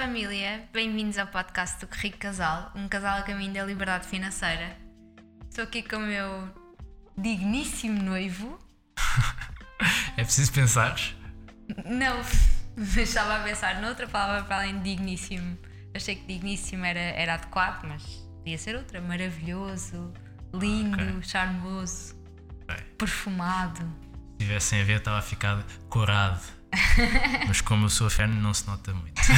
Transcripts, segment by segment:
família, bem-vindos ao podcast do Rico Casal, um casal a caminho da liberdade financeira. Estou aqui com o meu digníssimo noivo. é preciso pensar? Não, mas estava a pensar noutra palavra para além de digníssimo. Achei que digníssimo era, era adequado, mas podia ser outra. Maravilhoso, lindo, okay. charmoso, okay. perfumado. Se tivessem a ver, estava a ficar corado. Mas como eu sou fã, não se nota muito.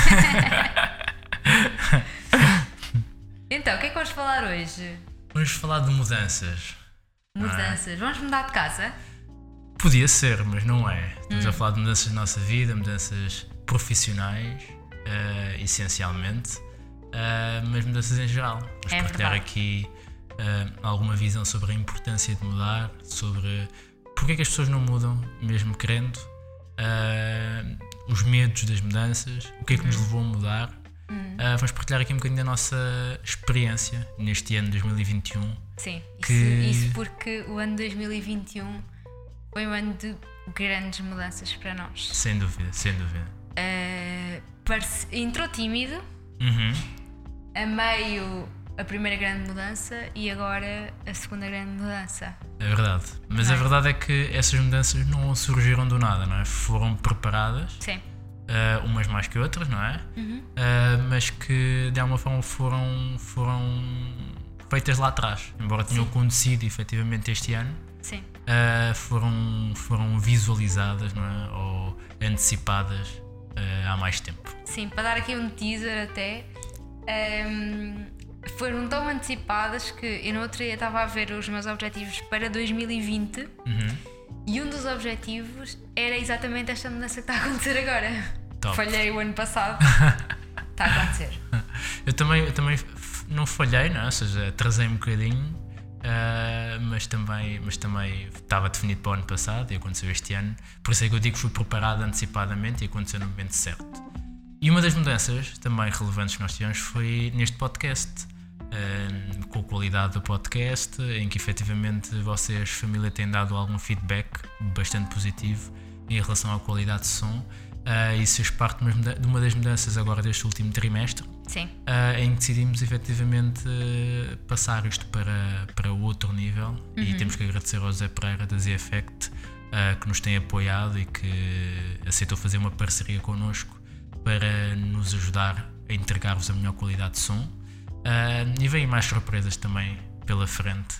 então, o que é que vamos falar hoje? Vamos falar de mudanças. Mudanças. Vamos mudar de casa? Podia ser, mas não é. Estamos hum. a falar de mudanças na nossa vida, mudanças profissionais, uh, essencialmente, uh, mas mudanças em geral. Vamos é partilhar aqui uh, alguma visão sobre a importância de mudar, sobre porque é que as pessoas não mudam, mesmo querendo, uh, os medos das mudanças, o que é que nos levou a mudar. Uh, vamos partilhar aqui um bocadinho da nossa experiência neste ano 2021. Sim, que... isso, isso porque o ano 2021 foi um ano de grandes mudanças para nós. Sem dúvida, sem dúvida. Uh. Entrou tímido, uhum. a meio a primeira grande mudança e agora a segunda grande mudança. É verdade. Mas a verdade é que essas mudanças não surgiram do nada, não é? Foram preparadas. Sim. Uh, umas mais que outras, não é? Uhum. Uh, mas que de alguma forma foram, foram feitas lá atrás. Embora tenham acontecido efetivamente este ano. Sim. Uh, foram, foram visualizadas, não é? Ou antecipadas há mais tempo. Sim, para dar aqui um teaser até. Um, ehm, foram tão antecipadas que eu no outro dia estava a ver os meus objetivos para 2020 uhum. e um dos objetivos era exatamente esta mudança que está a acontecer agora. Top. Falhei o ano passado. está a acontecer. Eu também, eu também não falhei, não? É? ou seja, atrasei um bocadinho, uh, mas, também, mas também estava definido para o ano passado e aconteceu este ano. Por isso é que eu digo que fui preparado antecipadamente e aconteceu no momento certo. E uma das mudanças também relevantes que nós tivemos foi neste podcast com a qualidade do podcast, em que efetivamente vocês, família, têm dado algum feedback bastante positivo em relação à qualidade de som. Uh, isso fez parte de uma das mudanças agora deste último trimestre. Uh, em que decidimos efetivamente uh, passar isto para, para outro nível uhum. e temos que agradecer ao Zé Pereira da Z-Effect que nos tem apoiado e que aceitou fazer uma parceria connosco para nos ajudar a entregar-vos a melhor qualidade de som Uh, e vêm mais surpresas também pela frente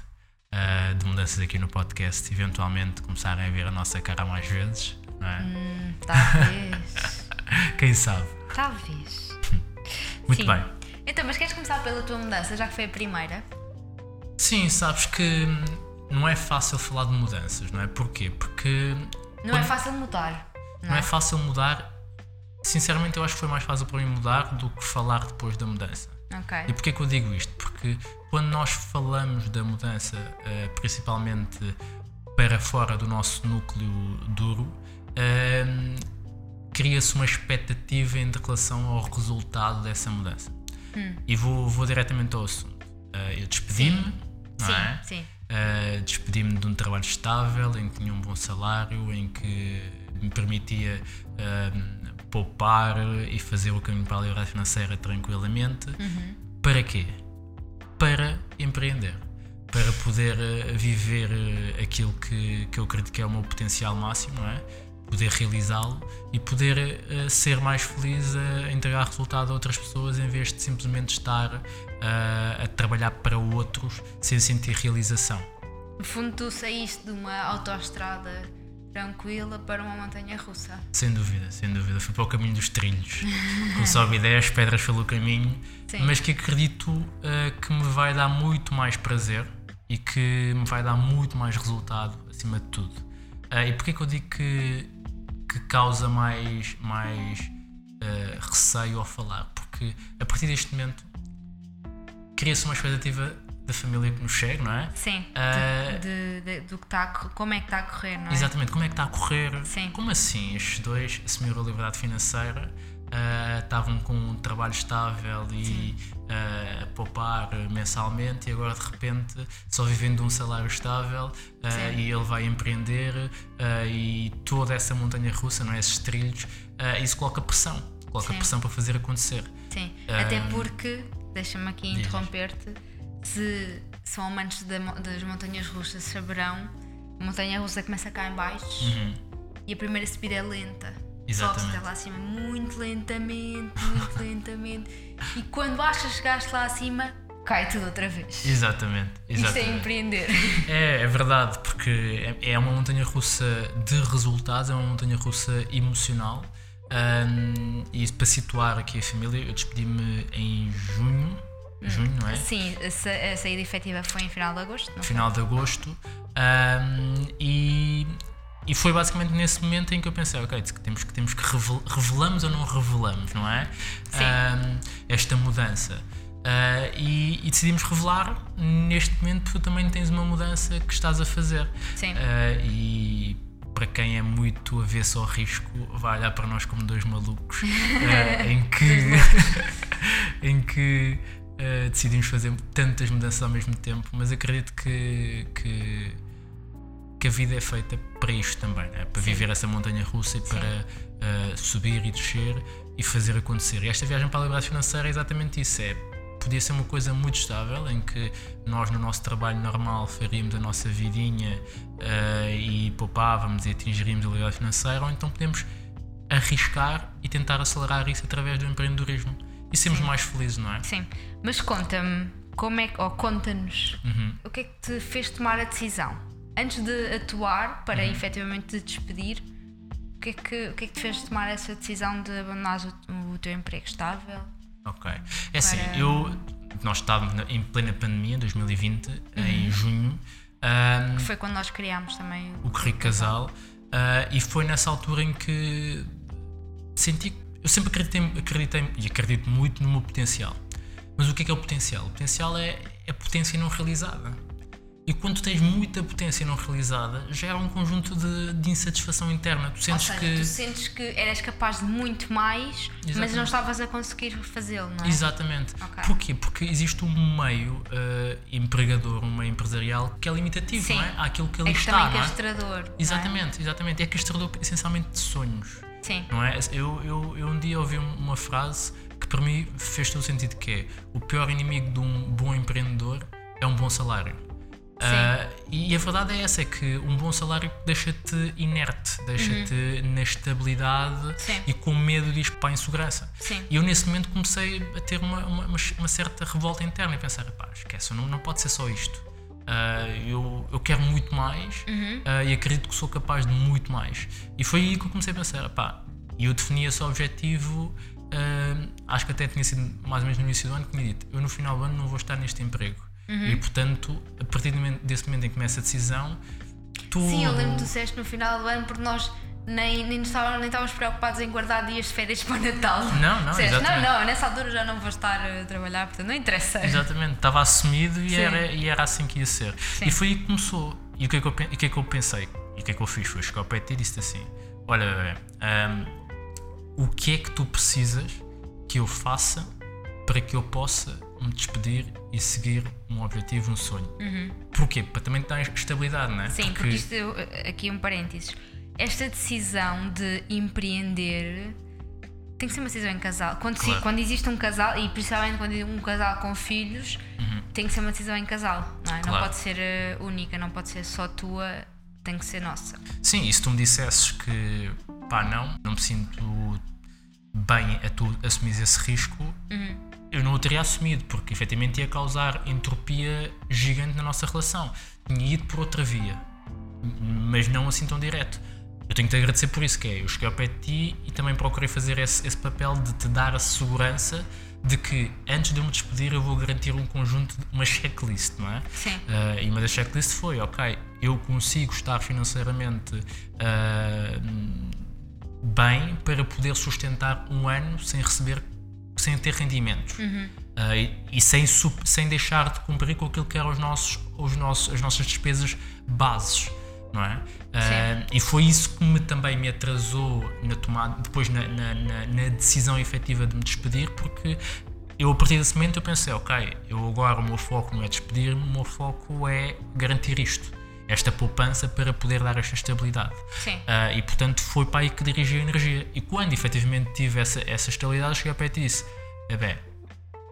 uh, de mudanças aqui no podcast. Eventualmente começarem a ver a nossa cara mais vezes, não é? Hum, talvez. Quem sabe? Talvez. Muito Sim. bem. Então, mas queres começar pela tua mudança, já que foi a primeira? Sim, sabes que não é fácil falar de mudanças, não é? Porquê? Porque. Não é fácil mudar. Não, não é? é fácil mudar. Sinceramente, eu acho que foi mais fácil para mim mudar do que falar depois da mudança. Okay. E porquê que eu digo isto? Porque quando nós falamos da mudança, uh, principalmente para fora do nosso núcleo duro, uh, cria-se uma expectativa em relação ao resultado dessa mudança. Hum. E vou, vou diretamente ao assunto. Uh, eu despedi-me, não sim, é? Sim. Uh, despedi-me de um trabalho estável, em que tinha um bom salário, em que me permitia uh, poupar e fazer o caminho para a liberdade financeira tranquilamente. Uhum. Para quê? Para empreender. Para poder eh, viver eh, aquilo que, que eu acredito que é o meu potencial máximo, não é? Poder realizá-lo e poder uh, ser mais feliz a entregar resultado a outras pessoas em vez de simplesmente estar uh, a trabalhar para outros sem sentir realização. No fundo, tu saíste de uma autoestrada tranquila para uma montanha russa. Sem dúvida, sem dúvida. Fui para o caminho dos trilhos, com sobe 10 pedras pelo caminho, Sim. mas que acredito uh, que me vai dar muito mais prazer e que me vai dar muito mais resultado acima de tudo. Uh, e porquê que eu digo que, que causa mais, mais uh, receio ao falar? Porque a partir deste momento cria-se uma expectativa da família que nos chega, não é? Sim. Uh, de, de, do que está a, como é que está a correr, não é? Exatamente, como é que está a correr? Sim. Como assim? Estes dois assumiram a liberdade financeira, uh, estavam com um trabalho estável e uh, a poupar mensalmente e agora de repente só vivendo de um salário estável e ele vai empreender e toda essa montanha russa, não é? Esses trilhos, isso coloca pressão coloca Sim. pressão para fazer acontecer. Sim, até porque, deixa-me aqui interromper-te, se são amantes da das montanhas russas saberão, a montanha russa começa cá em baixo e a primeira subida é lenta. Uhum. Exatamente. Sobe-se até lá acima muito lentamente, muito lentamente. E quando achas que chegaste lá acima, cai tudo outra vez. Exatamente, Isto é exatamente. empreender. É, é verdade, porque é, é uma montanha russa de resultados, é uma montanha russa emocional. Ahm, e para situar aqui a família, eu despedi-me em junho, junho, não é? Sim, a, sa- a saída efetiva foi em final de agosto, não foi? final de agosto. ahm, e, e foi basicamente nesse momento em que eu pensei, ok, temos que, temos que revel- revelamos ou não revelamos, não é? Sim. Ahm, esta mudança. Ah, e, e decidimos revelar neste momento tu também tens uma mudança que estás a fazer. Sim. Ah, e para quem é muito avesso ao risco, vai olhar para nós como dois malucos ah, em que, em que ah, decidimos fazer tantas mudanças ao mesmo tempo, mas acredito que, que, que a vida é feita para isto também, né? para Sim. viver essa montanha russa e para ah, subir e descer e fazer acontecer. E esta viagem para a liberdade financeira é exatamente isso: é podia ser uma coisa muito estável em que nós no nosso trabalho normal faríamos a nossa vidinha ah, e poupávamos e atingiríamos a liberdade financeira, ou então podemos arriscar e tentar acelerar isso através do empreendedorismo e sermos mais felizes, não é? Sim, mas conta-me, como é que, ou conta-nos, Uhum. o que é que te fez tomar a decisão? Antes de atuar para Uhum. efetivamente te despedir, o que, é que, o que é que te fez tomar essa decisão de abandonar o, o teu emprego estável? Ok. É assim, Para- eu. Nós estávamos em plena pandemia, 2020, em junho, ahm, Que foi quando nós criámos também o Corrido Casal, ah, e foi nessa altura em que senti que. Eu sempre acreditei, acreditei e acredito muito no meu potencial. Mas o que é que é o potencial? O potencial é a potência não realizada. E quando tu tens muita potência não realizada, gera um conjunto de, de insatisfação interna. Tu sentes seja, que. tu sentes que eras capaz de muito mais, mas Exatamente. não estavas a conseguir fazê-lo, não é? Exatamente. Ok. Porquê? Porque existe um meio eh, empregador, um meio empresarial que é limitativo, Sim. não é? Àquilo que ele É está. também não é? castrador. é? Exatamente, exatamente. É castrador essencialmente de sonhos, Sim, não é? Eu, eu, eu um dia ouvi um- uma frase que para mim fez todo o sentido que é o pior inimigo de um bom empreendedor é um bom salário. Ah, e a verdade é essa, é que um bom salário deixa-te inerte, deixa-te na estabilidade Uhum. Sim. e com medo de ir para a insegurança. Sim. E eu nesse momento comecei a ter uma, uma, uma- uma certa revolta interna e pensar, pá, esquece, não, não pode ser só isto. Ah, eu, eu quero muito mais Uhum. ah, e acredito que sou capaz de muito mais. E foi aí que eu comecei a pensar, pá, e eu defini esse objetivo, ah, acho que até tinha sido mais ou menos no início do ano que me dito, eu no final do ano não vou estar neste emprego. Uhum. E portanto, a partir desse momento em que começa a decisão, tudo... Sim, eu lembro que tu disseste no final do ano porque nós nem, nem, estávamos, nem estávamos preocupados em guardar dias de férias para o Natal. Não, não, Disseste, exatamente. não, não, nessa altura já não vou estar a trabalhar, portanto não interessa. Exatamente, estava assumido e Sim. era, e era assim que ia ser. Sim. E foi aí que começou. E o que, é que eu, o que é que eu pensei? E o que é que eu fiz? Foi chegar ao pé e disse assim: Olha, bebê, hum, o que é que tu precisas que eu faça para que eu possa me despedir e seguir um objetivo, um sonho? Porquê? Para também dar estabilidade, não é? Uhum. Sim, porque isto, aqui um parênteses. Esta decisão de empreender tem que ser uma decisão em casal. Quando, se- Claro. quando existe um casal, e principalmente quando um casal com filhos, tem que ser uma decisão em casal, não é? Não Uhum. Claro. pode ser eh, única, não pode ser só tua, tem que ser nossa. Sim, e se tu me dissesses que pá, não, não me sinto bem a tu assumires esse risco, eu não o teria assumido, porque efetivamente ia causar entropia gigante na nossa relação. Tinha ido por outra via, mas não assim tão direto. Eu tenho que te agradecer por isso, que é, eu cheguei ao pé de ti e também procurei fazer esse, esse papel de te dar a segurança de que antes de eu me despedir eu vou garantir um conjunto, uma checklist, não é? Sim. Ah, e uma das checklists foi, ok, eu consigo estar financeiramente ah, bem para poder sustentar um ano sem receber, sem ter rendimentos. Ah, e e sem, sem deixar de cumprir com aquilo que eram os nossos, os nossos, as nossas despesas bases. Não é? Ah, e foi isso que me, também me atrasou na tomada, depois na, na- na- na decisão efetiva de me despedir, porque eu a partir desse momento eu pensei, ok, eu agora o meu foco não é despedir-me, o meu foco é garantir isto. esta poupança para poder dar esta estabilidade. Uh, e portanto foi para aí que dirigi a energia. E quando efetivamente tive essa, essa estabilidade, cheguei a pé e disse: é bem,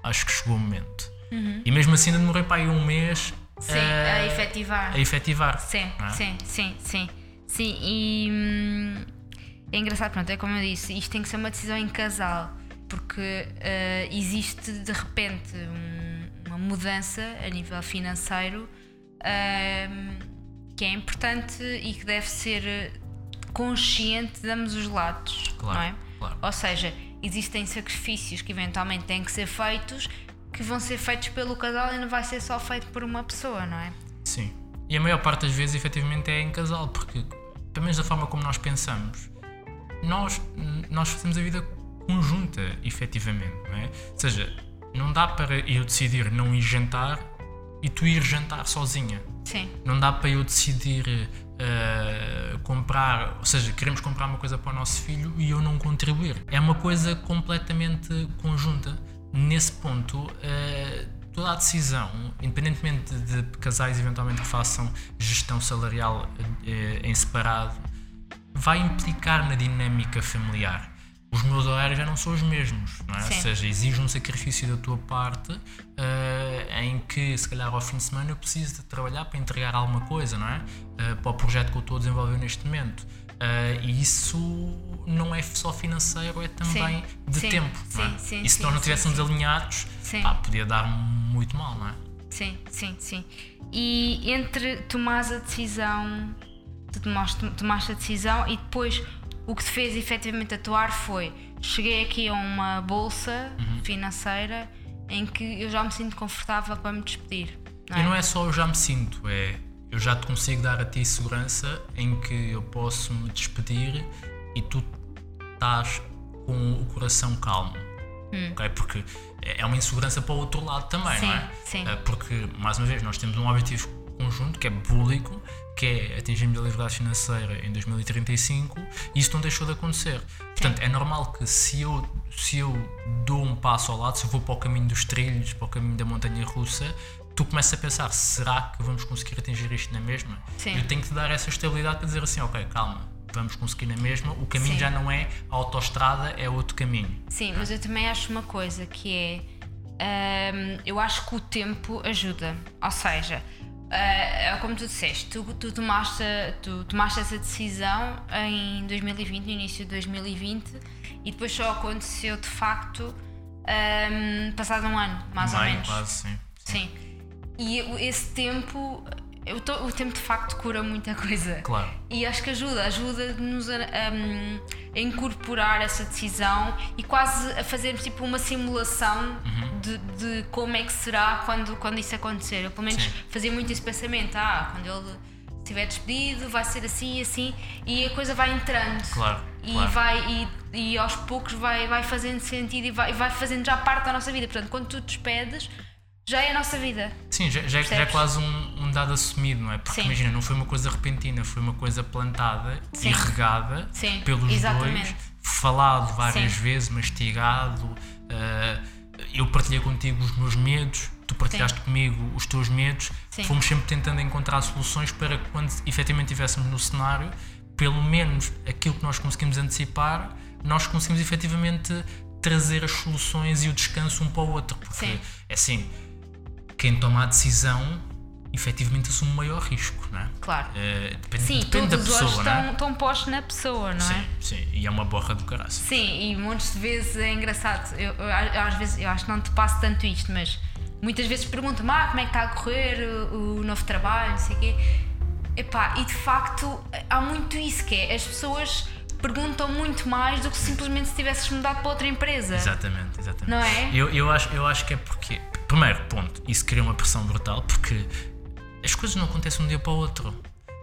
acho que chegou o momento. Uhum. E mesmo assim ainda demorei para aí um mês sim, uh, a efetivar. A efetivar. Sim, é? sim, sim, sim. Sim, e hum, é engraçado, pronto, é como eu disse, isto tem que ser uma decisão em casal, porque uh, existe de repente um, uma mudança a nível financeiro uh, que é importante e que deve ser consciente de ambos os lados, claro, não é? Claro. Ou seja, existem sacrifícios que eventualmente têm que ser feitos que vão ser feitos pelo casal e não vai ser só feito por uma pessoa, não é? Sim. E a maior parte das vezes, efetivamente, é em casal, porque pelo menos da forma como nós pensamos, nós, nós fazemos a vida conjunta, efetivamente, não é? Ou seja, não dá para eu decidir não ir jantar e tu ir jantar sozinha. Sim. Não dá para eu decidir uh, comprar, ou seja, queremos comprar uma coisa para o nosso filho e eu não contribuir. É uma coisa completamente conjunta. Nesse ponto, uh, toda a decisão, independentemente de casais eventualmente que façam gestão salarial eh, em separado, vai implicar na dinâmica familiar. Os meus horários já não são os mesmos, não é? ou seja, exige um sacrifício da tua parte uh, em que, se calhar, ao fim de semana eu preciso de trabalhar para entregar alguma coisa, não é? Uh, para o projeto que eu estou a desenvolver neste momento. Uh, e isso não é só financeiro, é também sim, de sim, tempo. Sim, não é? sim, e se nós não estivéssemos alinhados, pá, podia dar muito mal, não é? Sim, sim, sim. E entre tomar a decisão, tu tomaste, tomaste a decisão e depois o que te fez efetivamente atuar foi cheguei aqui a uma bolsa uhum. financeira em que eu já me sinto confortável para me despedir. Não é? E não é só eu já me sinto, é eu já te consigo dar a ti segurança em que eu posso me despedir e tu estás com o coração calmo. Hum. Okay? Porque é uma insegurança para o outro lado também, sim, não é? Sim. Eh, porque, mais uma vez, nós temos um objetivo conjunto que é público, que é atingirmos a liberdade financeira em 2035 e isso não deixou de acontecer. Portanto, sim. é normal que se eu, se eu dou um passo ao lado, se eu vou para o caminho dos trilhos, para o caminho da montanha russa, tu começas a pensar, será que vamos conseguir atingir isto na mesma? Sim. Eu tenho que te dar essa estabilidade para dizer assim, ok, calma, vamos conseguir na mesma, o caminho Sim. já não é a autoestrada, é outro caminho. Sim, mas eu também acho uma coisa que é, um, eu acho que o tempo ajuda, ou seja, uh, como tu disseste, tu, tu, tomaste, tu tomaste essa decisão em 2020, no início de 2020, e depois só aconteceu de facto um, passado um ano, mais Maio, ou menos. quase, sim. sim. sim. E esse tempo o, o tempo de facto cura muita coisa. Claro. E acho que ajuda, ajuda-nos a, um, a, incorporar essa decisão e quase a fazermos tipo uma simulação uhum. de, de, como é que será quando, quando isso acontecer. Eu pelo menos Sim. fazia muito esse pensamento, ah, quando ele estiver despedido, vai ser assim e assim, e a coisa vai entrando. Claro. E claro. vai e, e aos poucos vai, vai fazendo sentido e vai, vai fazendo já parte da nossa vida. Portanto, quando tu despedes já é a nossa vida. Sim, já, já, já é quase um, um, dado assumido, não é? Porque Sim. imagina, não foi uma coisa repentina, foi uma coisa plantada Sim. e regada Sim, pelos exatamente. dois, falado várias vezes, mastigado. Uh, eu partilhei contigo os meus medos, tu partilhaste comigo os teus medos, fomos sempre tentando encontrar soluções para que quando efetivamente estivéssemos no cenário, pelo menos aquilo que nós conseguimos antecipar, nós conseguimos efetivamente trazer as soluções e o descanso um para o outro. Porque é assim quem toma a decisão efetivamente assume o maior risco, não é? Claro. Uh, depende, sim, depende todos da pessoa, não é? Estão postos na pessoa, não sim, é? Sim, e é uma borra do caralho. Sim, e muitas vezes é engraçado. Eu, eu, eu, às vezes, eu acho que não te passo tanto isto, mas muitas vezes pergunto-me ah, como é que está a correr o, o novo trabalho, não sei o quê. Epá, e de facto há muito isso que é, as pessoas perguntam muito mais do que simplesmente se tivesses mudado para outra empresa. Exatamente, exatamente. Não é? Eu, eu, acho, eu acho que é porque primeiro ponto, isso cria uma pressão brutal porque as coisas não acontecem de um dia para o outro.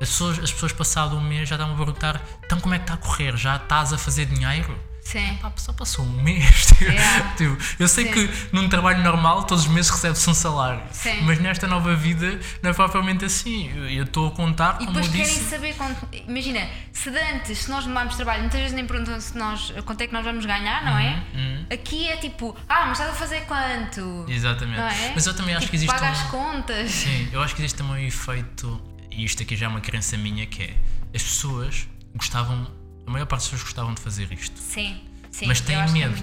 As pessoas, as pessoas passado um mês já estão a perguntar: então como é que está a correr? Já estás a fazer dinheiro? Sim. Pá, só passou um mês. Tipo, yeah. tipo, eu sei Sim. que num trabalho normal todos os meses recebe-se um salário. Sim. Mas nesta nova vida não é propriamente assim. Eu estou a contar e como depois eu querem disse. saber quanto. Imagina, se de antes, se nós mudarmos trabalho, muitas vezes nem perguntam se nós, quanto é que nós vamos ganhar, não é? Uhum, uhum. Aqui é tipo, ah, mas estás a fazer quanto? Exatamente. Não é? Mas eu também acho tipo, que existe. Paga um... as contas. Sim, eu acho que existe também um efeito e isto aqui já é uma crença minha, que é as pessoas gostavam, a maior parte das pessoas gostavam de fazer isto. Sim, sim. Mas têm é medo.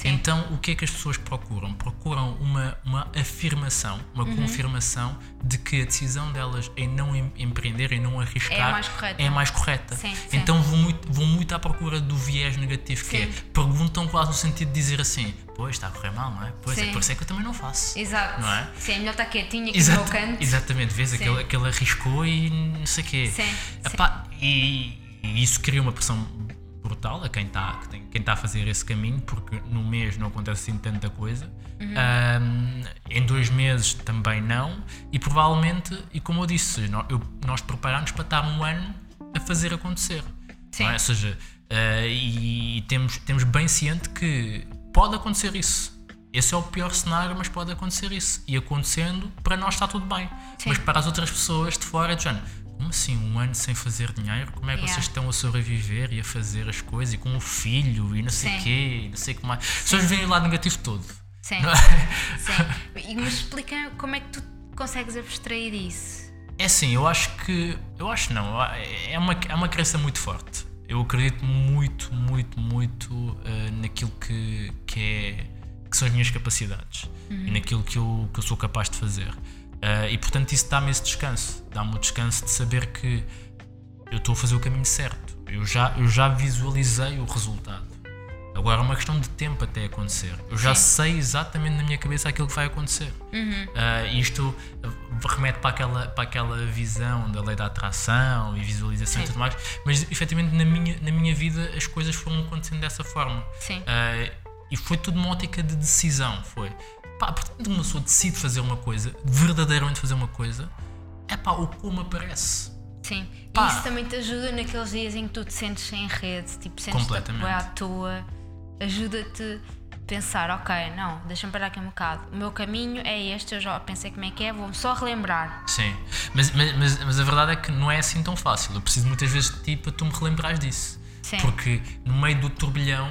Sim. Então, o que é que as pessoas procuram? Procuram uma, uma afirmação, uma Uhum. confirmação de que a decisão delas em não em- empreender, em não arriscar, É a mais correta. é mais correta. Sim, sim. Então, vão muito, vão muito à procura do viés negativo, que é Sim. perguntam quase no sentido de dizer assim: Pois, está a correr mal, não é? Pois é, Sim. por isso é que eu também não faço. Exato. Não é? Sim, é melhor estar quietinho aqui Exata- no canto. Exatamente, vês Sim. aquele, aquele arriscou e não sei o quê. Sim, Epá, e, e isso cria uma pressão brutal a quem está quem tá a fazer esse caminho, porque no mês não acontece assim tanta coisa. Uhum. Ahm, em dois meses também não. E provavelmente, e como eu disse, nó- eu- nós preparamos para estar um ano a fazer acontecer. Sim. não é? Ou seja, ah, e temos, temos bem ciente que pode acontecer isso. Esse é o pior cenário, mas pode acontecer isso. E acontecendo, para nós está tudo bem. Sim. Mas para as outras pessoas de fora, é de género, como assim, um ano sem fazer dinheiro? Como é que Yeah. vocês estão a sobreviver e a fazer as coisas e com o filho e não sei o quê, não sei o que mais. As pessoas veem o lado negativo todo. Sim. É? Sim. E- Mas explica como é que tu consegues abstrair isso. É assim, eu acho que. Eu acho não. É uma, é uma crença muito forte. Eu acredito muito, muito, muito eh, naquilo que, que, é, que são as minhas capacidades e naquilo que eu, que eu sou capaz de fazer. Eh, e portanto, isso dá-me esse descanso. Dá-me o descanso de saber que eu estou a fazer o caminho certo. Eu já, eu já visualizei o resultado. Agora é uma questão de tempo até acontecer. Eu já Sim. sei exatamente na minha cabeça aquilo que vai acontecer. Ah, isto remete para aquela, para aquela visão da lei da atração e visualização e Sim. tudo mais, mas efetivamente na minha, na minha vida as coisas foram acontecendo dessa forma. Sim. Ah, e foi tudo uma ótica de decisão. Foi pá, portanto, uma pessoa decide fazer uma coisa, verdadeiramente fazer uma coisa, é pá, o como aparece. Sim. Pá. E isso também te ajuda naqueles dias em que tu te sentes sem rede, tipo, sentes-te à toa. Ajuda-te a pensar, ok, não, deixa-me parar aqui um bocado. O meu caminho é este, eu já pensei como é que é, vou-me só relembrar. Sim, mas, mas, mas, mas a verdade é que não é assim tão fácil. Eu preciso muitas vezes de ti para tu me relembrares disso. Sim. Porque no meio do turbilhão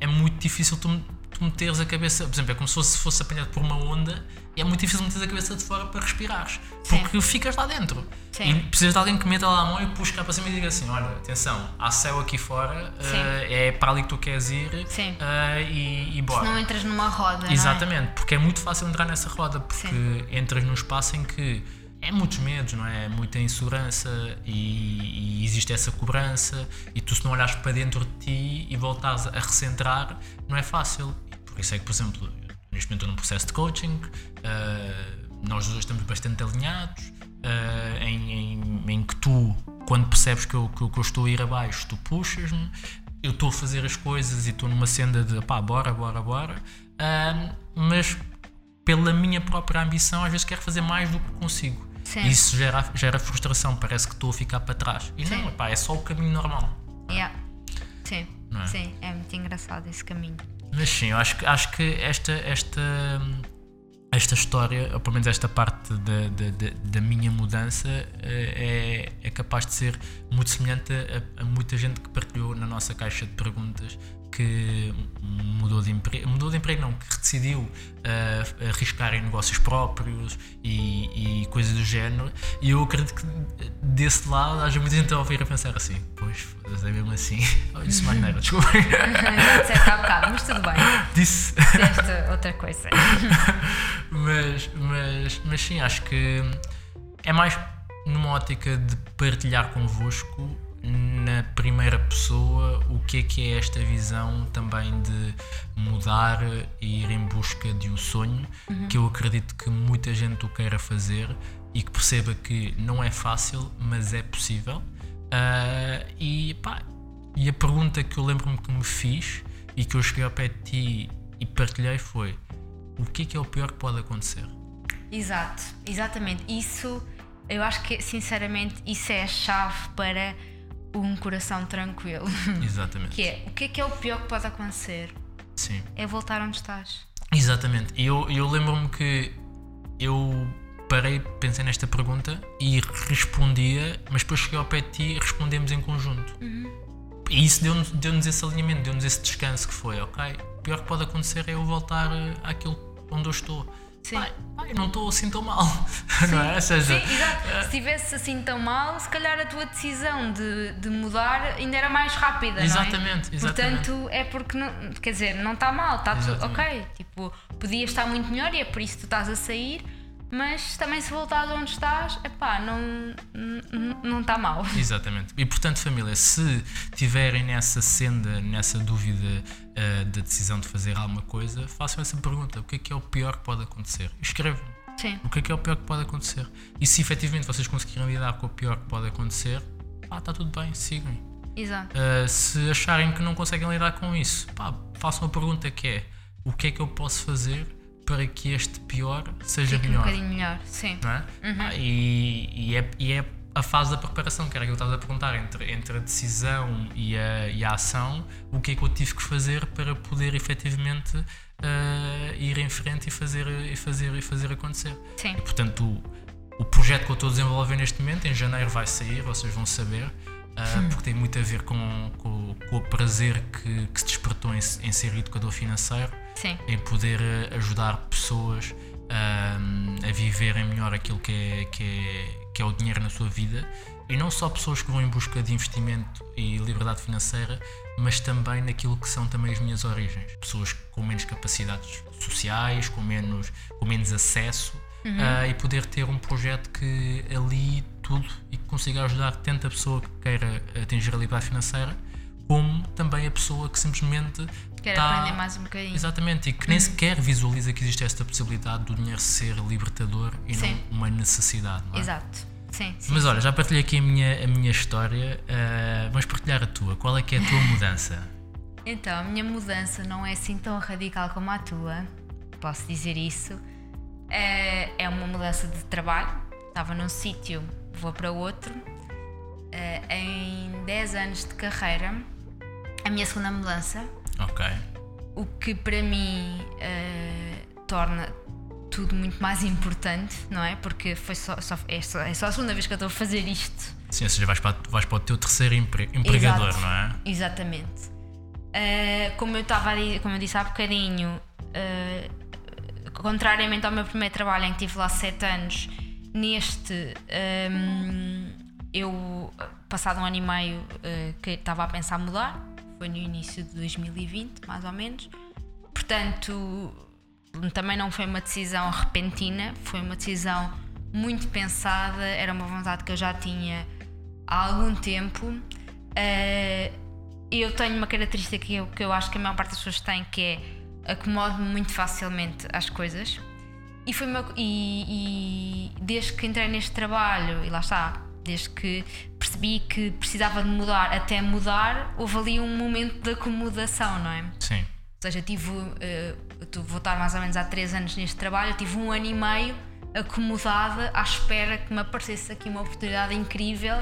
é muito difícil tu, tu meteres a cabeça. Por exemplo, é como se fosse, fosse apanhado por uma onda e é muito difícil meteres a cabeça de fora para respirares. Sim. Porque ficas lá dentro. Sim. E precisas de alguém que meta lá a mão e puxe cá para cima e diga assim: olha, atenção, há céu aqui fora, Sim. eh, é para ali que tu queres ir Sim. eh, e, e bora. Se não entras numa roda. é? Exatamente, porque é muito fácil entrar nessa roda, porque Sim. entras num espaço em que é muitos medos, não é? Muita insegurança e, e existe essa cobrança, e tu, se não olhares para dentro de ti e voltares a recentrar, não é fácil. Por isso é que, por exemplo, neste momento estou num processo de coaching, ah, nós dois estamos bastante alinhados, ah, em, em- em que tu, quando percebes que eu, que que eu estou a ir abaixo, tu puxas-me, eu estou a fazer as coisas e estou numa senda de pá, bora, bora, bora, Ah, mas pela minha própria ambição, às vezes quero fazer mais do que consigo. Sim. Isso gera, gera frustração, parece que estou a ficar para trás. E Sim. não, pá, é só o caminho normal. Yeah. Sim. É? Sim, é muito engraçado esse caminho. Mas sim, eu acho que, acho que esta, esta, esta história, ou pelo menos esta parte da, da, da, da minha mudança, eh, é, é capaz de ser muito semelhante a, a muita gente que partilhou na nossa caixa de perguntas que mudou de emprego, mudou de emprego não, que decidiu eh, arriscar em negócios próprios e, e coisas do género. E eu acredito que desse lado haja muita gente a ouvir a pensar assim: pois, é mesmo assim. Oh, disse mais nada, desculpa. Já disseste há bocado, mas tudo bem. Disse. Disseste outra coisa. mas, mas, mas sim, acho que é mais numa ótica de partilhar convosco na primeira pessoa o que é que é esta visão também de mudar e ir em busca de um sonho que eu acredito que muita gente o queira fazer e que perceba que não é fácil, mas é possível. Ah, e pá, e a pergunta que eu lembro-me que me fiz e que eu cheguei ao pé de ti e partilhei foi o que é que é o pior que pode acontecer? Exato, exatamente. Isso, eu acho que, sinceramente, isso é a chave para um coração tranquilo. Exatamente. que é, o que é que é o pior que pode acontecer? Sim. É voltar onde estás. Exatamente. E eu, eu lembro-me que eu parei, pensei nesta pergunta e respondia, mas depois cheguei ao pé de ti e respondemos em conjunto. E isso deu-nos deu esse alinhamento, deu-nos esse descanso que foi, ok, o pior que pode acontecer é eu voltar eh, àquilo onde eu estou. Sim. Pai, pai, não estou assim tão mal. Sim, não é? Seja, sim, exato. Se estivesse assim tão mal, se calhar a tua decisão de, de mudar ainda era mais rápida. Exatamente, não é? exatamente. Portanto, é porque, não, quer dizer, não está mal, está tudo ok. Tipo, podia estar muito melhor e é por isso que tu estás a sair mas também se voltares onde estás, epá, não, não, não está mal. Exatamente. E portanto, família, se tiverem nessa senda, nessa dúvida uh, da decisão de fazer alguma coisa, façam essa pergunta: o que é que é o pior que pode acontecer? Escrevam. Sim. O que é que é o pior que pode acontecer? E se efetivamente vocês conseguirem lidar com o pior que pode acontecer, pá, está tudo bem, sigam. Exato. Uh, se acharem que não conseguem lidar com isso, pá, façam a pergunta que é: o que é que eu posso fazer para que este pior seja Fique melhor. um bocadinho melhor, sim. É? Uhum. Ah, e, e, é, e é a fase da preparação, que era aquilo que estavas a perguntar, entre, entre a decisão e a, e a ação, o que é que eu tive que fazer para poder efetivamente uh, ir em frente e fazer, e fazer, e fazer acontecer. Sim. E, portanto, o, o projeto que eu estou a desenvolver neste momento, em janeiro vai sair, vocês vão saber, uh, porque tem muito a ver com, com, com o prazer que, que se despertou em, em ser educador financeiro Sim. em poder eh, ajudar pessoas a, a viverem melhor aquilo que é, que, é, que é o dinheiro na sua vida e não só pessoas que vão em busca de investimento e liberdade financeira, mas também naquilo que são também as minhas origens. Pessoas com menos capacidades sociais, com menos, com menos acesso uhum. uh, e poder ter um projeto que ali tudo e que consiga ajudar tanto a pessoa que queira atingir a liberdade financeira, como também a pessoa que simplesmente Quer tá, aprender mais um bocadinho. Exatamente, e que nem uhum. sequer visualiza que existe esta possibilidade do dinheiro ser libertador e sim. não uma necessidade. Não é? Exato. Sim, sim, Mas olha, já partilhei aqui a minha, a minha história, uh, vamos partilhar a tua. Qual é que é a tua mudança? então, a minha mudança não é assim tão radical como a tua, posso dizer isso. Uh, é uma mudança de trabalho. Estava num sítio, vou para outro. Uh, em 10 anos de carreira, a minha segunda mudança Ok. O que para mim uh, torna tudo muito mais importante, não é? Porque foi só, só, é, só, é só a segunda vez que eu estou a fazer isto. Sim, ou seja, vais para, vais para o teu terceiro empre, empregador, Exato, não é? Exatamente. Uh, como eu estava como eu disse há bocadinho, uh, contrariamente ao meu primeiro trabalho em que tive lá sete anos, neste um, eu passado um ano e meio uh, que estava a pensar mudar foi no início de 2020, mais ou menos. Portanto, também não foi uma decisão repentina, foi uma decisão muito pensada, era uma vontade que eu já tinha há algum tempo. Eh, eu tenho uma característica que eu, que eu acho que a maior parte das pessoas tem, que é acomodo-me muito facilmente às coisas. E, foi uma, e, e desde que entrei neste trabalho, e lá está, desde que percebi que precisava de mudar até mudar, houve ali um momento de acomodação, não é? Sim. Ou seja, tive, uh, vou estar mais ou menos há três anos neste trabalho, tive um ano e meio acomodada à espera que me aparecesse aqui uma oportunidade incrível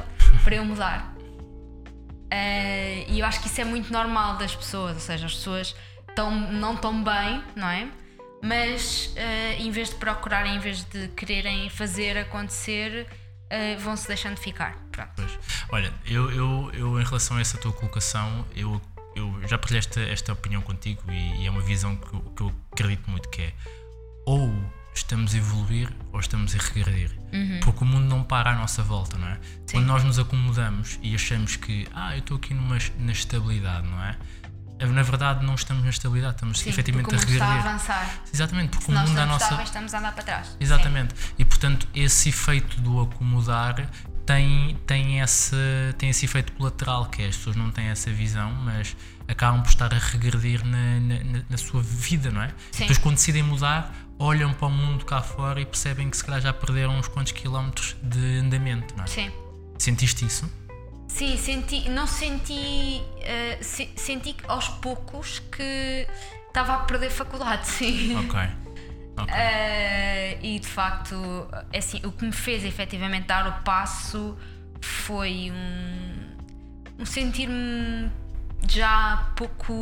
para eu mudar. Uh, e eu acho que isso é muito normal das pessoas, ou seja, as pessoas tão, não estão bem, não é? Mas uh, em vez de procurarem, em vez de quererem fazer acontecer, uh, vão se deixando ficar. Pronto. Pois. Olha, eu, eu, eu em relação a essa tua colocação, eu, eu já partilhei esta, esta opinião contigo e, e é uma visão que eu, que eu acredito muito que é ou estamos a evoluir ou estamos a regredir. Uhum. Porque o mundo não para à nossa volta, não é? Sim. Quando nós nos acomodamos e achamos que, ah, eu estou aqui numa, na estabilidade, não é? Na verdade não estamos na estabilidade, estamos Sim, efetivamente a regredir. Está a avançar. Exatamente, porque Se o mundo da nossa. estamos a andar para trás. Exatamente. Sim. E portanto, esse efeito do acomodar tem, tem, esse, tem esse efeito colateral, que é as pessoas não têm essa visão, mas acabam por estar a regredir na, na, na sua vida, não é? Sim. Depois, quando decidem mudar, olham para o mundo cá fora e percebem que se calhar já perderam uns quantos quilómetros de andamento, não é? Sim. Sentiste isso? Sim, senti, não senti, uh, se, senti aos poucos que estava a perder faculdade, sim. Ok. okay. Uh, e de facto, é assim, o que me fez efetivamente dar o passo foi um, um sentir-me já pouco,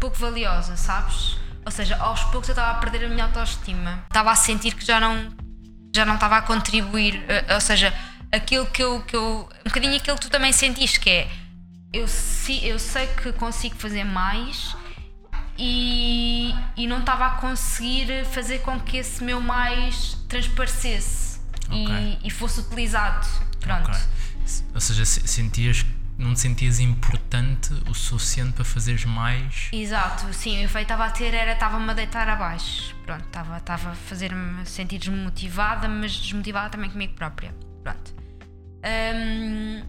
pouco valiosa, sabes? Ou seja, aos poucos eu estava a perder a minha autoestima. Estava a sentir que já não, já não estava a contribuir, uh, ou seja, aquilo que eu, que eu. Um bocadinho aquilo que tu também sentiste, que é. Eu, eu sei que consigo fazer mais e, e não estava a conseguir fazer com que esse meu mais transparecesse Ok. e, e fosse utilizado. Pronto. Ok. Ou seja, se- sentias, não te sentias importante o suficiente para fazeres mais. Exato, sim, o efeito estava a ter era estava-me a deitar abaixo. Pronto, estava, estava a fazer-me sentir desmotivada, mas desmotivada também comigo própria. Pronto. Hum,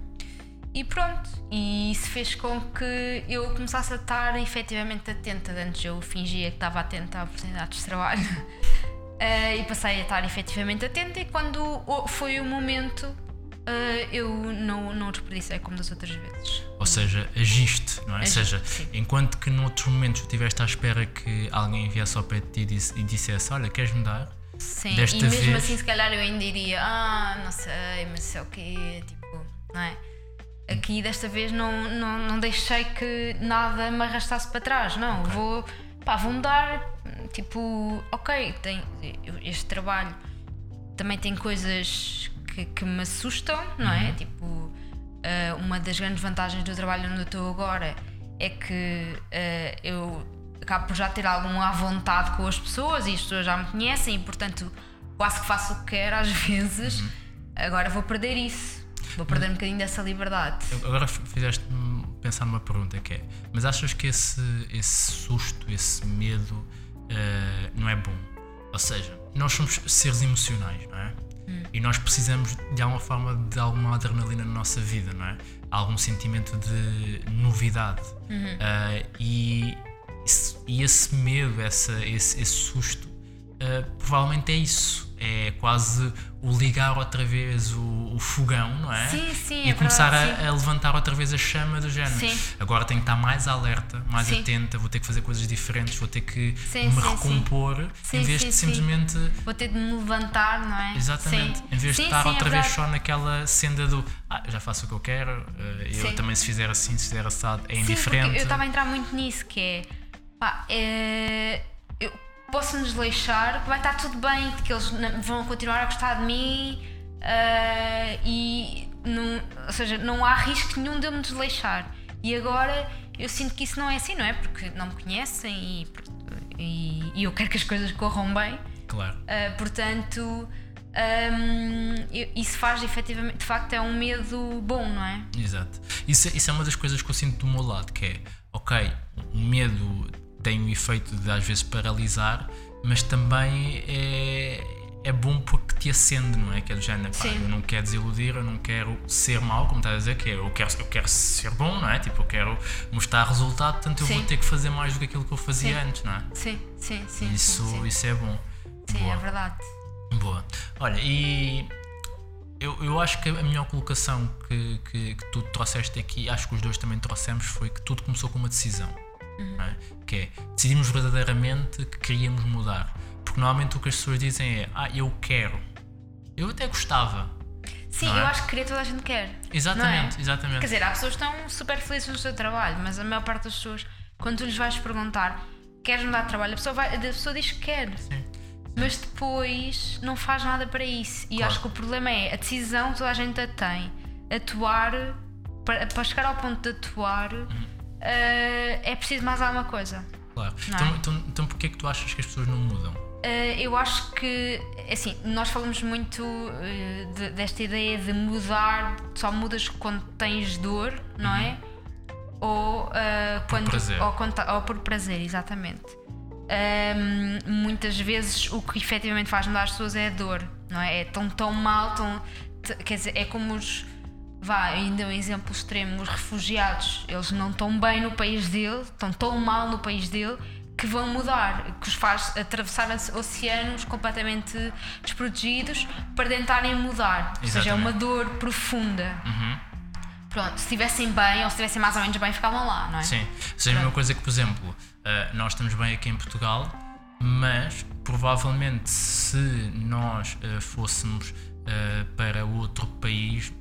e pronto, e isso fez com que eu começasse a estar efetivamente atenta. Antes eu fingia que estava atenta a oportunidades de trabalho Eh, e passei a estar efetivamente atenta. E quando foi o momento, eh, eu não, não desperdicei como das outras vezes. Ou seja, agiste, não é? Ou Agi, seja, sim. enquanto que noutros momentos tu estiveste à espera que alguém viesse ao pé de ti e disse- e dissesse: Olha, queres mudar? Sim, Desta e mesmo vez- assim, se calhar eu ainda diria, ah, não sei, mas sei o quê, tipo, não é? Aqui desta vez não, não, não deixei que nada me arrastasse para trás, não, vou, pá, vou mudar, tipo, ok, tem, este trabalho também tem coisas que, que me assustam, não é? Tipo, ah, uma das grandes vantagens do trabalho onde eu estou agora é que ah, eu acabo por já ter algum à vontade com as pessoas e as pessoas já me conhecem e, portanto, quase que faço o que quero às vezes. Agora vou perder isso. Vou perder um bocadinho dessa liberdade. Agora fizeste-me pensar numa pergunta que é: Mas achas que esse, esse susto, esse medo eh, não é bom? Ou seja, nós somos seres emocionais, não é? E nós precisamos de alguma forma de alguma adrenalina na nossa vida, não é? Algum sentimento de novidade. Eh, e, esse- e esse medo, essa, esse, esse susto, eh, provavelmente é isso. É quase o ligar outra vez o, o fogão, não é? Sim, sim, E é começar verdade, a, a levantar outra vez a chama do género. Sim. Agora tenho que estar mais alerta, mais Sim. atenta, vou ter que fazer coisas diferentes, vou ter que Sim, me recompor em vez de sim. simplesmente. Vou ter de me levantar, não é? Exatamente. Em vez de estar é outra vez verdade. só naquela senda do ah, já faço o que eu quero, eh, eu também se fizer assim, se fizer assado, é indiferente. eu estava a entrar muito nisso, que é, pá, é, eu posso me desleixar, que vai estar tudo bem, que eles vão continuar a gostar de mim ah, e não, ou seja, não há risco nenhum de eu me desleixar. E agora eu sinto que isso não é assim, não é? Porque não me conhecem e, e, e eu quero que as coisas corram bem. Claro. Uh, portanto, um, eu- isso faz efetivamente, de facto, é um medo bom, não é? Exato. Isso, isso é uma das coisas que eu sinto do meu lado, que é, ok, o medo tem o efeito de às vezes paralisar, mas também é, é bom porque te acende, não é? Que é do género, pá, eu não quero desiludir, eu não quero ser mau, como estás a dizer, que é, eu quero, eu quero ser bom, não é? Tipo, eu quero mostrar resultado, portanto eu vou Sim. ter que fazer mais do que aquilo que eu fazia Sim. antes, não é? Sim, sim, sim. Isso, sim, sim. isso é bom. Sim, Boa. é verdade. Boa. Olha, e eu, eu acho que a melhor colocação que, que, que tu trouxeste aqui, acho que os dois também trouxemos, foi que tudo começou com uma decisão. Não é? Que é, decidimos verdadeiramente que queríamos mudar. Porque normalmente o que as pessoas dizem é, ah, eu quero. Eu até gostava. Sim, Não é? eu acho que querer toda a gente quer. Exatamente, não é? exatamente. Quer dizer, há pessoas que estão super felizes no seu trabalho, mas a maior parte das pessoas, quando tu lhes vais perguntar queres mudar de trabalho, a pessoa, vai, a pessoa diz que quer. Sim. Mas depois não faz nada para isso. E Claro. acho que o problema é a decisão toda a gente a tem. Atuar, para, para chegar ao ponto de atuar, Uhum. Eh, é preciso mais alguma coisa. Claro. Então, é? então, então porquê é que tu achas que as pessoas não mudam? Eh, eu acho que, assim, nós falamos muito eh, de- desta ideia de mudar, só mudas quando tens dor, não é? Ou, eh, quando. Ou, quando ou por prazer, exatamente. Ahm, muitas vezes o que efetivamente faz mudar as pessoas é a dor, não é? É tão, tão mal, tão, quer dizer, é como os. Vá, ainda um exemplo extremo: os refugiados, eles não estão bem no país dele, estão tão mal no país dele que vão mudar, que os faz atravessar oceanos completamente desprotegidos para tentarem mudar. Ou seja, é uma Exatamente. dor profunda. Pronto, se estivessem bem ou se estivessem mais ou menos bem, ficavam lá, não é? Sim. Seja, uma coisa que, por exemplo, eh, nós estamos bem aqui em Portugal, mas provavelmente se nós eh, fôssemos eh, para outro país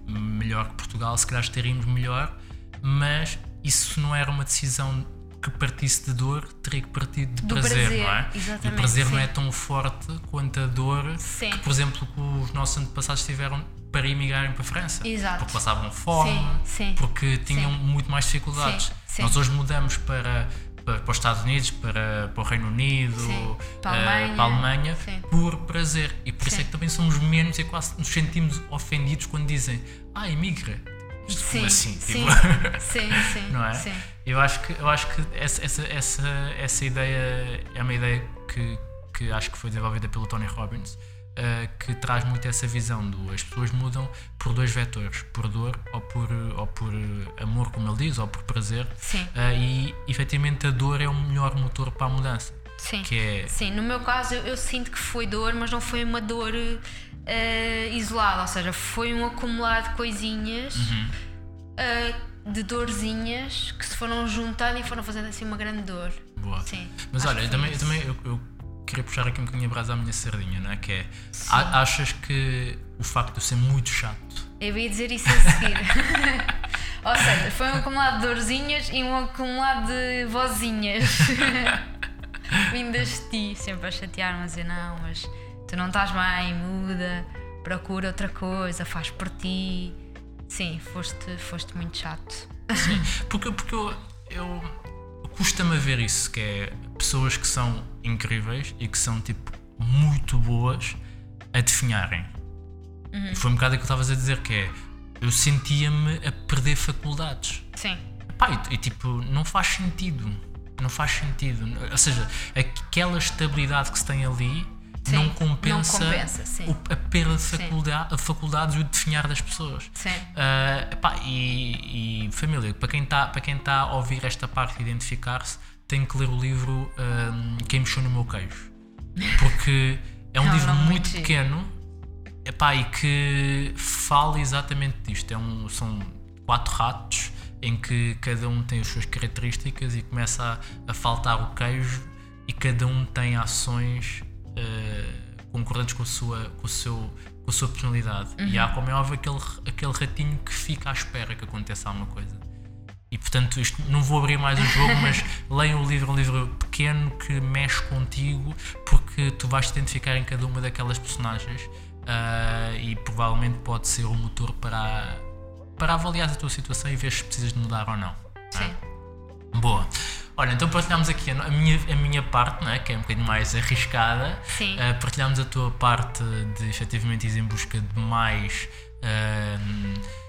melhor que Portugal, se calhar estaríamos melhor, mas isso não era uma decisão que partisse de dor, teria que partir de Do prazer, prazer, não é? E o exatamente, prazer não sim. é tão forte quanto a dor Sim. que, por exemplo, que os nossos antepassados tiveram para emigrarem para a França. Exato. Porque passavam fome, Sim, porque tinham muito mais dificuldades. Nós hoje mudamos para, para, para os Estados Unidos, para, para o Reino Unido, Sim, para a eh, Alemanha. para a Alemanha, por prazer. E por isso Sim. é que também somos menos e quase nos sentimos ofendidos quando dizem ah, imigra. Sim, assim? sim, Tipo, sim, sim, não é? sim. Eu acho que, eu acho que essa, essa, essa, essa ideia é uma ideia que, que acho que foi desenvolvida pelo Tony Robbins, eh, que traz muito essa visão do as pessoas mudam por dois vetores, por dor ou por, ou por eh, amor, como ele diz, ou por prazer. Sim. Eh, e efetivamente a dor é o melhor motor para a mudança. Sim. Que é Sim, no meu caso eu, eu sinto que foi dor, mas não foi uma dor eh, isolada, ou seja, foi um acumulado de coisinhas, Uhum. eh, de dorzinhas que se foram juntando e foram fazendo assim uma grande dor. boa. Sim. Mas olha, eu também, eu também eu, eu queria puxar aqui um bocadinho a brasa à minha sardinha, não é? Que é, a- achas que o facto de eu ser muito chato Eu ia dizer isso a seguir. ou seja, foi um acumulado de dorzinhas e um acumulado de vozinhas. Vindas de ti, sempre a chatear-me, a dizer não, mas tu não estás bem, muda, procura outra coisa, faz por ti. Sim, foste, foste muito chato. Sim, porque, porque eu, eu custa-me a ver isso, que é pessoas que são incríveis e que são tipo muito boas a definharem. E foi um bocado o que eu estavas a dizer, que é eu sentia-me a perder faculdades. Sim, Pá, e, e, tipo, não faz sentido. Não faz sentido. Ou seja, aquela estabilidade que se tem ali Sim, não não compensa, compensa, sim. o- a perda de faculdade, faculdades e o definhar das pessoas. sim. Ah, epá, e, e, família, para quem está tá a ouvir esta parte e identificar-se, tem que ler o livro ahm, Quem Mexeu no Meu Queijo. Porque é um um livro nome muito pequeno epá, e que fala exatamente disto. É um, são quatro ratos em que cada um tem as suas características e começa a, a faltar o queijo e cada um tem ações ah, concordantes com a sua, com o seu, com a sua personalidade. E há, como é óbvio, aquele, aquele ratinho que fica à espera que aconteça alguma coisa. E portanto, isto, não vou abrir mais o jogo, mas leiam o livro, um livro pequeno que mexe contigo, porque tu vais te identificar em cada uma daquelas personagens ah, e provavelmente pode ser o motor para, para avaliar a tua situação e ver se precisas de mudar ou não. Sim. Boa. Olha, então partilhamos aqui a, minha, a minha parte, não é? que é um bocadinho mais arriscada. Sim. Uh, partilhamos a tua parte de efetivamente ir em busca de mais. um,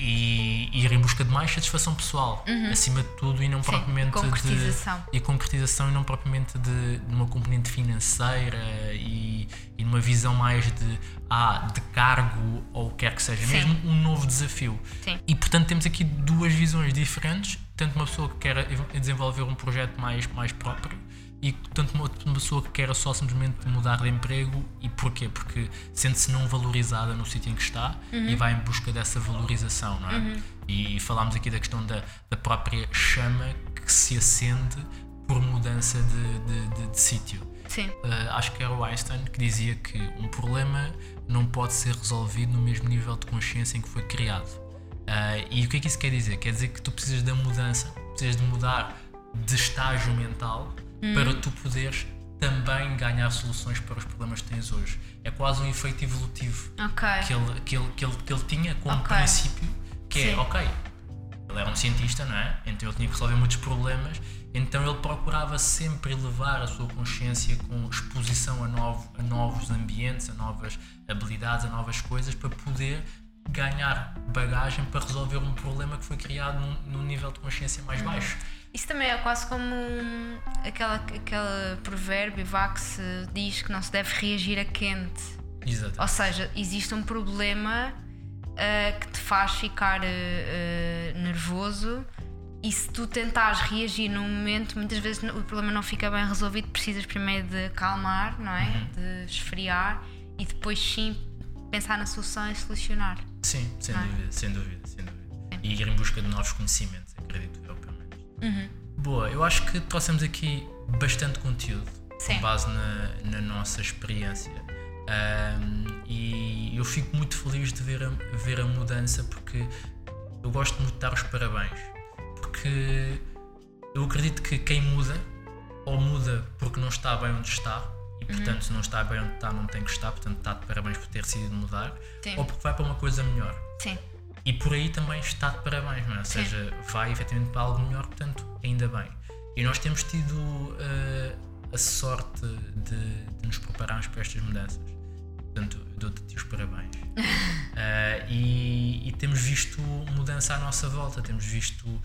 e ir em busca de mais satisfação pessoal, acima de tudo, e não propriamente concretização. de. E concretização, e não propriamente de, de uma componente financeira e, e numa visão mais de, ah, de cargo ou o que quer que seja, Sim. mesmo um novo desafio. Sim. E portanto temos aqui duas visões diferentes, tanto uma pessoa que quer desenvolver um projeto mais, mais próprio e tanto uma pessoa que quer só simplesmente mudar de emprego e porquê? Porque sente-se não valorizada no sítio em que está e vai em busca dessa valorização, não é? E falámos aqui da questão da, da própria chama que se acende por mudança de, de, de- de sítio. Sim. Uh, acho que era o Einstein que dizia que um problema não pode ser resolvido no mesmo nível de consciência em que foi criado. Uh, e o que é que isso quer dizer? Quer dizer que tu precisas da mudança, precisas de mudar de estágio mental para tu poderes também ganhar soluções para os problemas que tens hoje. É quase um efeito evolutivo Ok. que ele, que ele, que ele, que ele tinha como Ok. princípio, que é, Sim. ok, ele era um cientista, não é? Então ele tinha que resolver muitos problemas, então ele procurava sempre elevar a sua consciência com exposição a, novo, a novos ambientes, a novas habilidades, a novas coisas, para poder ganhar bagagem para resolver um problema que foi criado num, num nível de consciência mais baixo. Isso também é quase como um- aquela, aquele provérbio vá que se diz que não se deve reagir a quente. Exato. Ou seja, existe um problema ah, que te faz ficar ah, nervoso e se tu tentares reagir num momento, muitas vezes o problema não fica bem resolvido, precisas primeiro de acalmar, não é? Uhum. De esfriar e depois sim pensar na solução e solucionar. Sim, sem é? dúvida, sem dúvida, sem dúvida. E ir em busca de novos conhecimentos, acredito eu. Uhum. Boa, eu acho que trouxemos aqui bastante conteúdo Sim. com base na, na nossa experiência. Ahm, e eu fico muito feliz de ver a, ver a mudança porque eu gosto muito de dar os parabéns. Porque eu acredito que quem muda, ou muda porque não está bem onde está, e Uhum. portanto, se não está bem onde está, não tem que estar, portanto, está de parabéns por ter decidido mudar, Sim. ou porque vai para uma coisa melhor. Sim, E por aí também está de parabéns, não é? Ou seja, vai efetivamente para algo melhor, portanto, ainda bem. E nós temos tido uh, a sorte de, de, nos prepararmos para estas mudanças. Portanto, dou-te os parabéns. uh, e, e, temos visto mudança à nossa volta, temos visto, uh,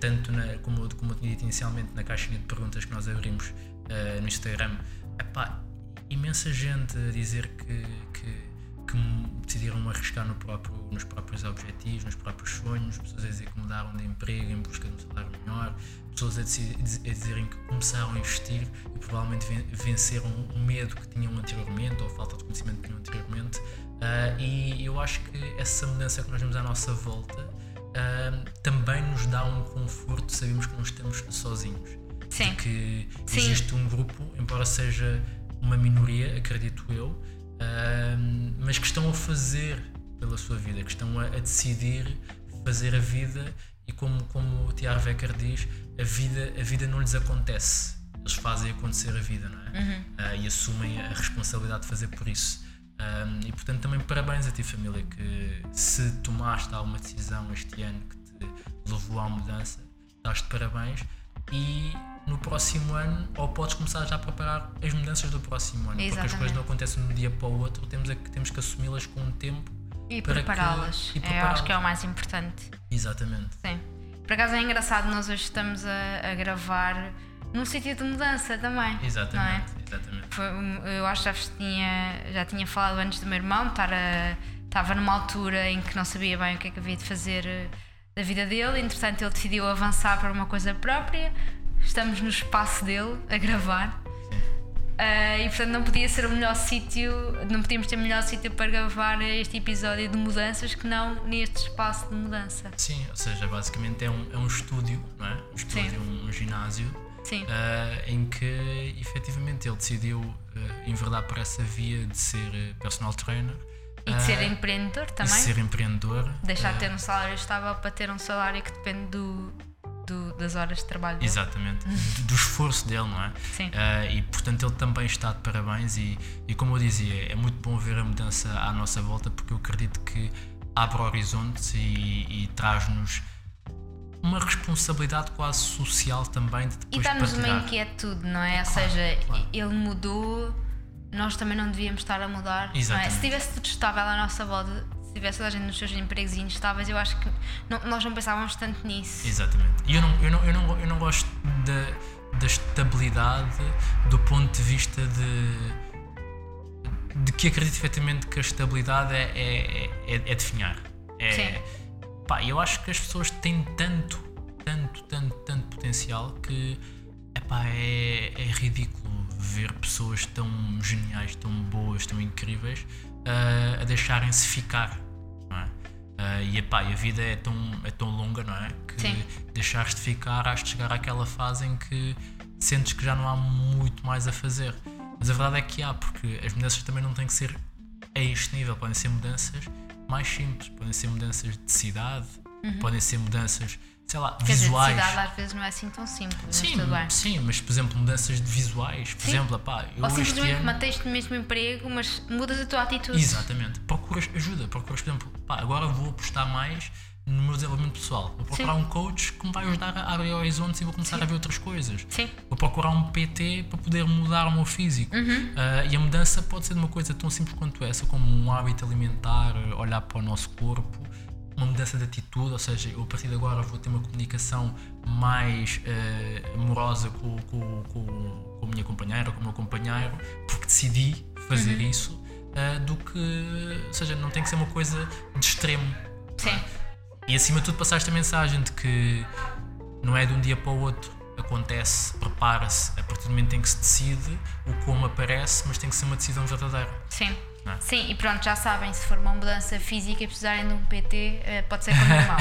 tanto na, como, como eu tinha dito inicialmente, na caixinha de perguntas que nós abrimos no Instagram, epá, imensa gente a dizer que, que que decidiram arriscar no próprio, nos próprios objetivos, nos próprios sonhos, pessoas a dizer que mudaram de emprego em busca de um salário melhor, pessoas a, dizer, a dizerem que começaram a investir e provavelmente venceram o medo que tinham anteriormente ou a falta de conhecimento que tinham anteriormente. Uh, e eu acho que essa mudança que nós vemos à nossa volta uh, também nos dá um conforto, sabemos que não estamos sozinhos. Sim. que Sim. existe um grupo, embora seja uma minoria, acredito eu, mas que estão a fazer pela sua vida, que estão a, a decidir fazer a vida e como, como o Tiago Wecker diz, a vida, a vida não lhes acontece, eles fazem acontecer a vida, não é? Uhum. Uh, e assumem a responsabilidade de fazer por isso. Um, e portanto também parabéns a ti família que se tomaste alguma decisão este ano que te levou à mudança, dás-te parabéns e no próximo ano, ou podes começar já a preparar as mudanças do próximo ano. Exatamente. Porque as coisas não acontecem de um dia para o outro, temos, a, temos que assumi-las com um tempo e prepará-las. É, eu acho que é o mais importante. Exatamente. Sim. Por acaso é engraçado, nós hoje estamos a, a gravar num sítio de mudança também. Exatamente. É? exatamente. Foi, eu acho que já tinha, já tinha falado antes do meu irmão, estar a, estava numa altura em que não sabia bem o que é que havia de fazer eh, da vida dele, entretanto ele decidiu avançar para uma coisa própria estamos no espaço dele a gravar. Uh, e portanto não podia ser o melhor sítio, não podíamos ter o melhor sítio para gravar este episódio de mudanças que não neste espaço de mudança. Sim, ou seja, basicamente é um, é um estúdio, não é? Um estúdio, um, um, ginásio, Sim. Uh, em que efetivamente ele decidiu uh, enverdar por essa via de ser personal trainer. E de ser empreendedor também. De ser empreendedor. Deixar de ter um salário estável para ter um salário que depende do, do, das horas de trabalho dele. Exatamente, do esforço dele, não é? Sim. Uh, e portanto ele também está de parabéns e, e como eu dizia, é muito bom ver a mudança à nossa volta porque eu acredito que abre horizontes e, e traz-nos uma responsabilidade quase social também de depois E dá-nos uma inquietude, não é? Ou claro, seja, claro. ele mudou, nós também não devíamos estar a mudar. É? Se tivesse tudo estável à nossa volta, se tivesse toda a gente nos seus empregos instáveis, eu acho que não, nós não pensávamos tanto nisso. Exatamente. E eu não, eu não, eu não, eu não gosto da, da estabilidade do ponto de vista de de que acredito efetivamente que a estabilidade é, é, é, é definhar. É, Sim. Pá, eu acho que as pessoas têm tanto, tanto, tanto, tanto potencial que epá, é, é ridículo ver pessoas tão geniais, tão boas, tão incríveis uh, a deixarem-se ficar. É? Uh, e, epá, a vida é tão, é tão longa, não é? Que Sim. deixares-te ficar, has de chegar àquela fase em que sentes que já não há muito mais a fazer. Mas a verdade é que há, porque as mudanças também não têm que ser a este nível, podem ser mudanças mais simples, podem ser mudanças de cidade, uhum. podem ser mudanças sei lá, Quer visuais. Dizer, cidade às vezes não é assim tão simples. Sim, mas bem. sim, mas por exemplo, mudanças de visuais. Por sim. exemplo, pá, eu Ou simplesmente ano... manteste o mesmo emprego, mas mudas a tua atitude. Exatamente. Procuras ajuda, procuras, por exemplo, pá, agora vou apostar mais no meu desenvolvimento pessoal. Vou procurar sim. um coach que me vai ajudar a abrir horizontes e vou começar sim. a ver outras coisas. Sim. Vou procurar um PT para poder mudar o meu físico. Uhum. Uh, e a mudança pode ser de uma coisa tão simples quanto essa, como um hábito alimentar, olhar para o nosso corpo uma mudança de atitude, ou seja, eu a partir de agora vou ter uma comunicação mais uh, amorosa com, com, com, com, a minha companheira, com o meu companheiro, porque decidi fazer uhum. isso, uh, do que, ou seja, não tem que ser uma coisa de extremo. Sim. E acima de tudo passaste a mensagem de que não é de um dia para o outro, acontece, prepara-se, a partir do momento em que se decide, o como aparece, mas tem que ser uma decisão verdadeira. Sim. É? Sim, e pronto, já sabem, se for uma mudança física e precisarem de um PT, eh, pode ser com normal.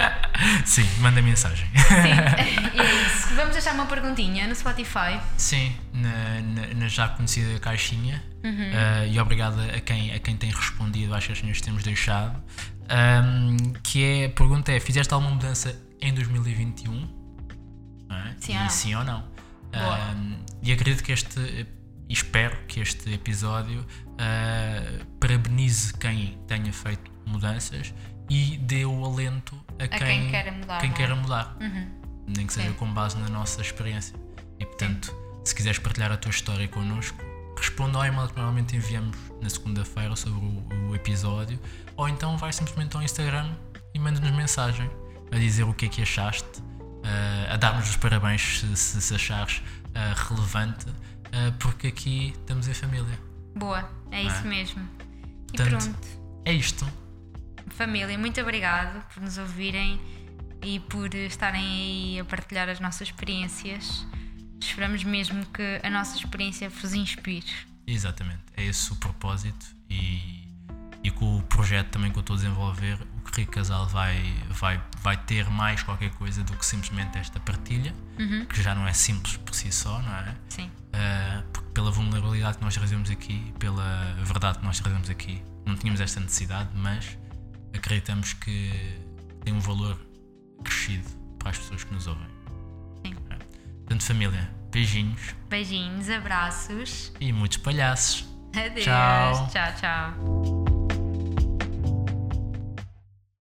Sim, manda mensagem. Sim, e é isso. Vamos deixar uma perguntinha no Spotify. Sim, na, na, na já conhecida caixinha. Uhum. Uh, e obrigada a quem, a quem tem respondido às caixinhas que temos deixado. Um, que é, a pergunta é: fizeste alguma mudança em 2021? É? Sim, e ou não? sim ou não? Um, e acredito que este e espero que este episódio uh, parabenize quem tenha feito mudanças e dê o alento a, A quem queira mudar, quem é? queira mudar. Uhum. nem que seja Sim. com base na nossa experiência. E portanto, se quiseres partilhar a tua história connosco, responda ao e-mail que normalmente enviamos na segunda-feira sobre o, o episódio, ou então vai simplesmente ao Instagram e manda-nos mensagem a dizer o que é que achaste, eh, a dar-nos os parabéns se, se, se achares eh, relevante, eh, porque aqui estamos em família. Boa, é isso É. mesmo. E Portanto, pronto. É isto. Família, muito obrigado por nos ouvirem e por estarem aí a partilhar as nossas experiências. Esperamos mesmo que a nossa experiência vos inspire. Exatamente, é esse o propósito e, e com o projeto também que eu estou a desenvolver, o Rico Casal vai, vai, vai ter mais qualquer coisa do que simplesmente esta partilha, que já não é simples por si só, não é? Sim, Ah, porque pela vulnerabilidade que nós trazemos aqui, pela verdade que nós trazemos aqui, não tínhamos esta necessidade, mas acreditamos que tem um valor crescido para as pessoas que nos ouvem. sim. Portanto, família, beijinhos Beijinhos, abraços. e muitos palhaços. Adeus. Tchau. tchau. tchau.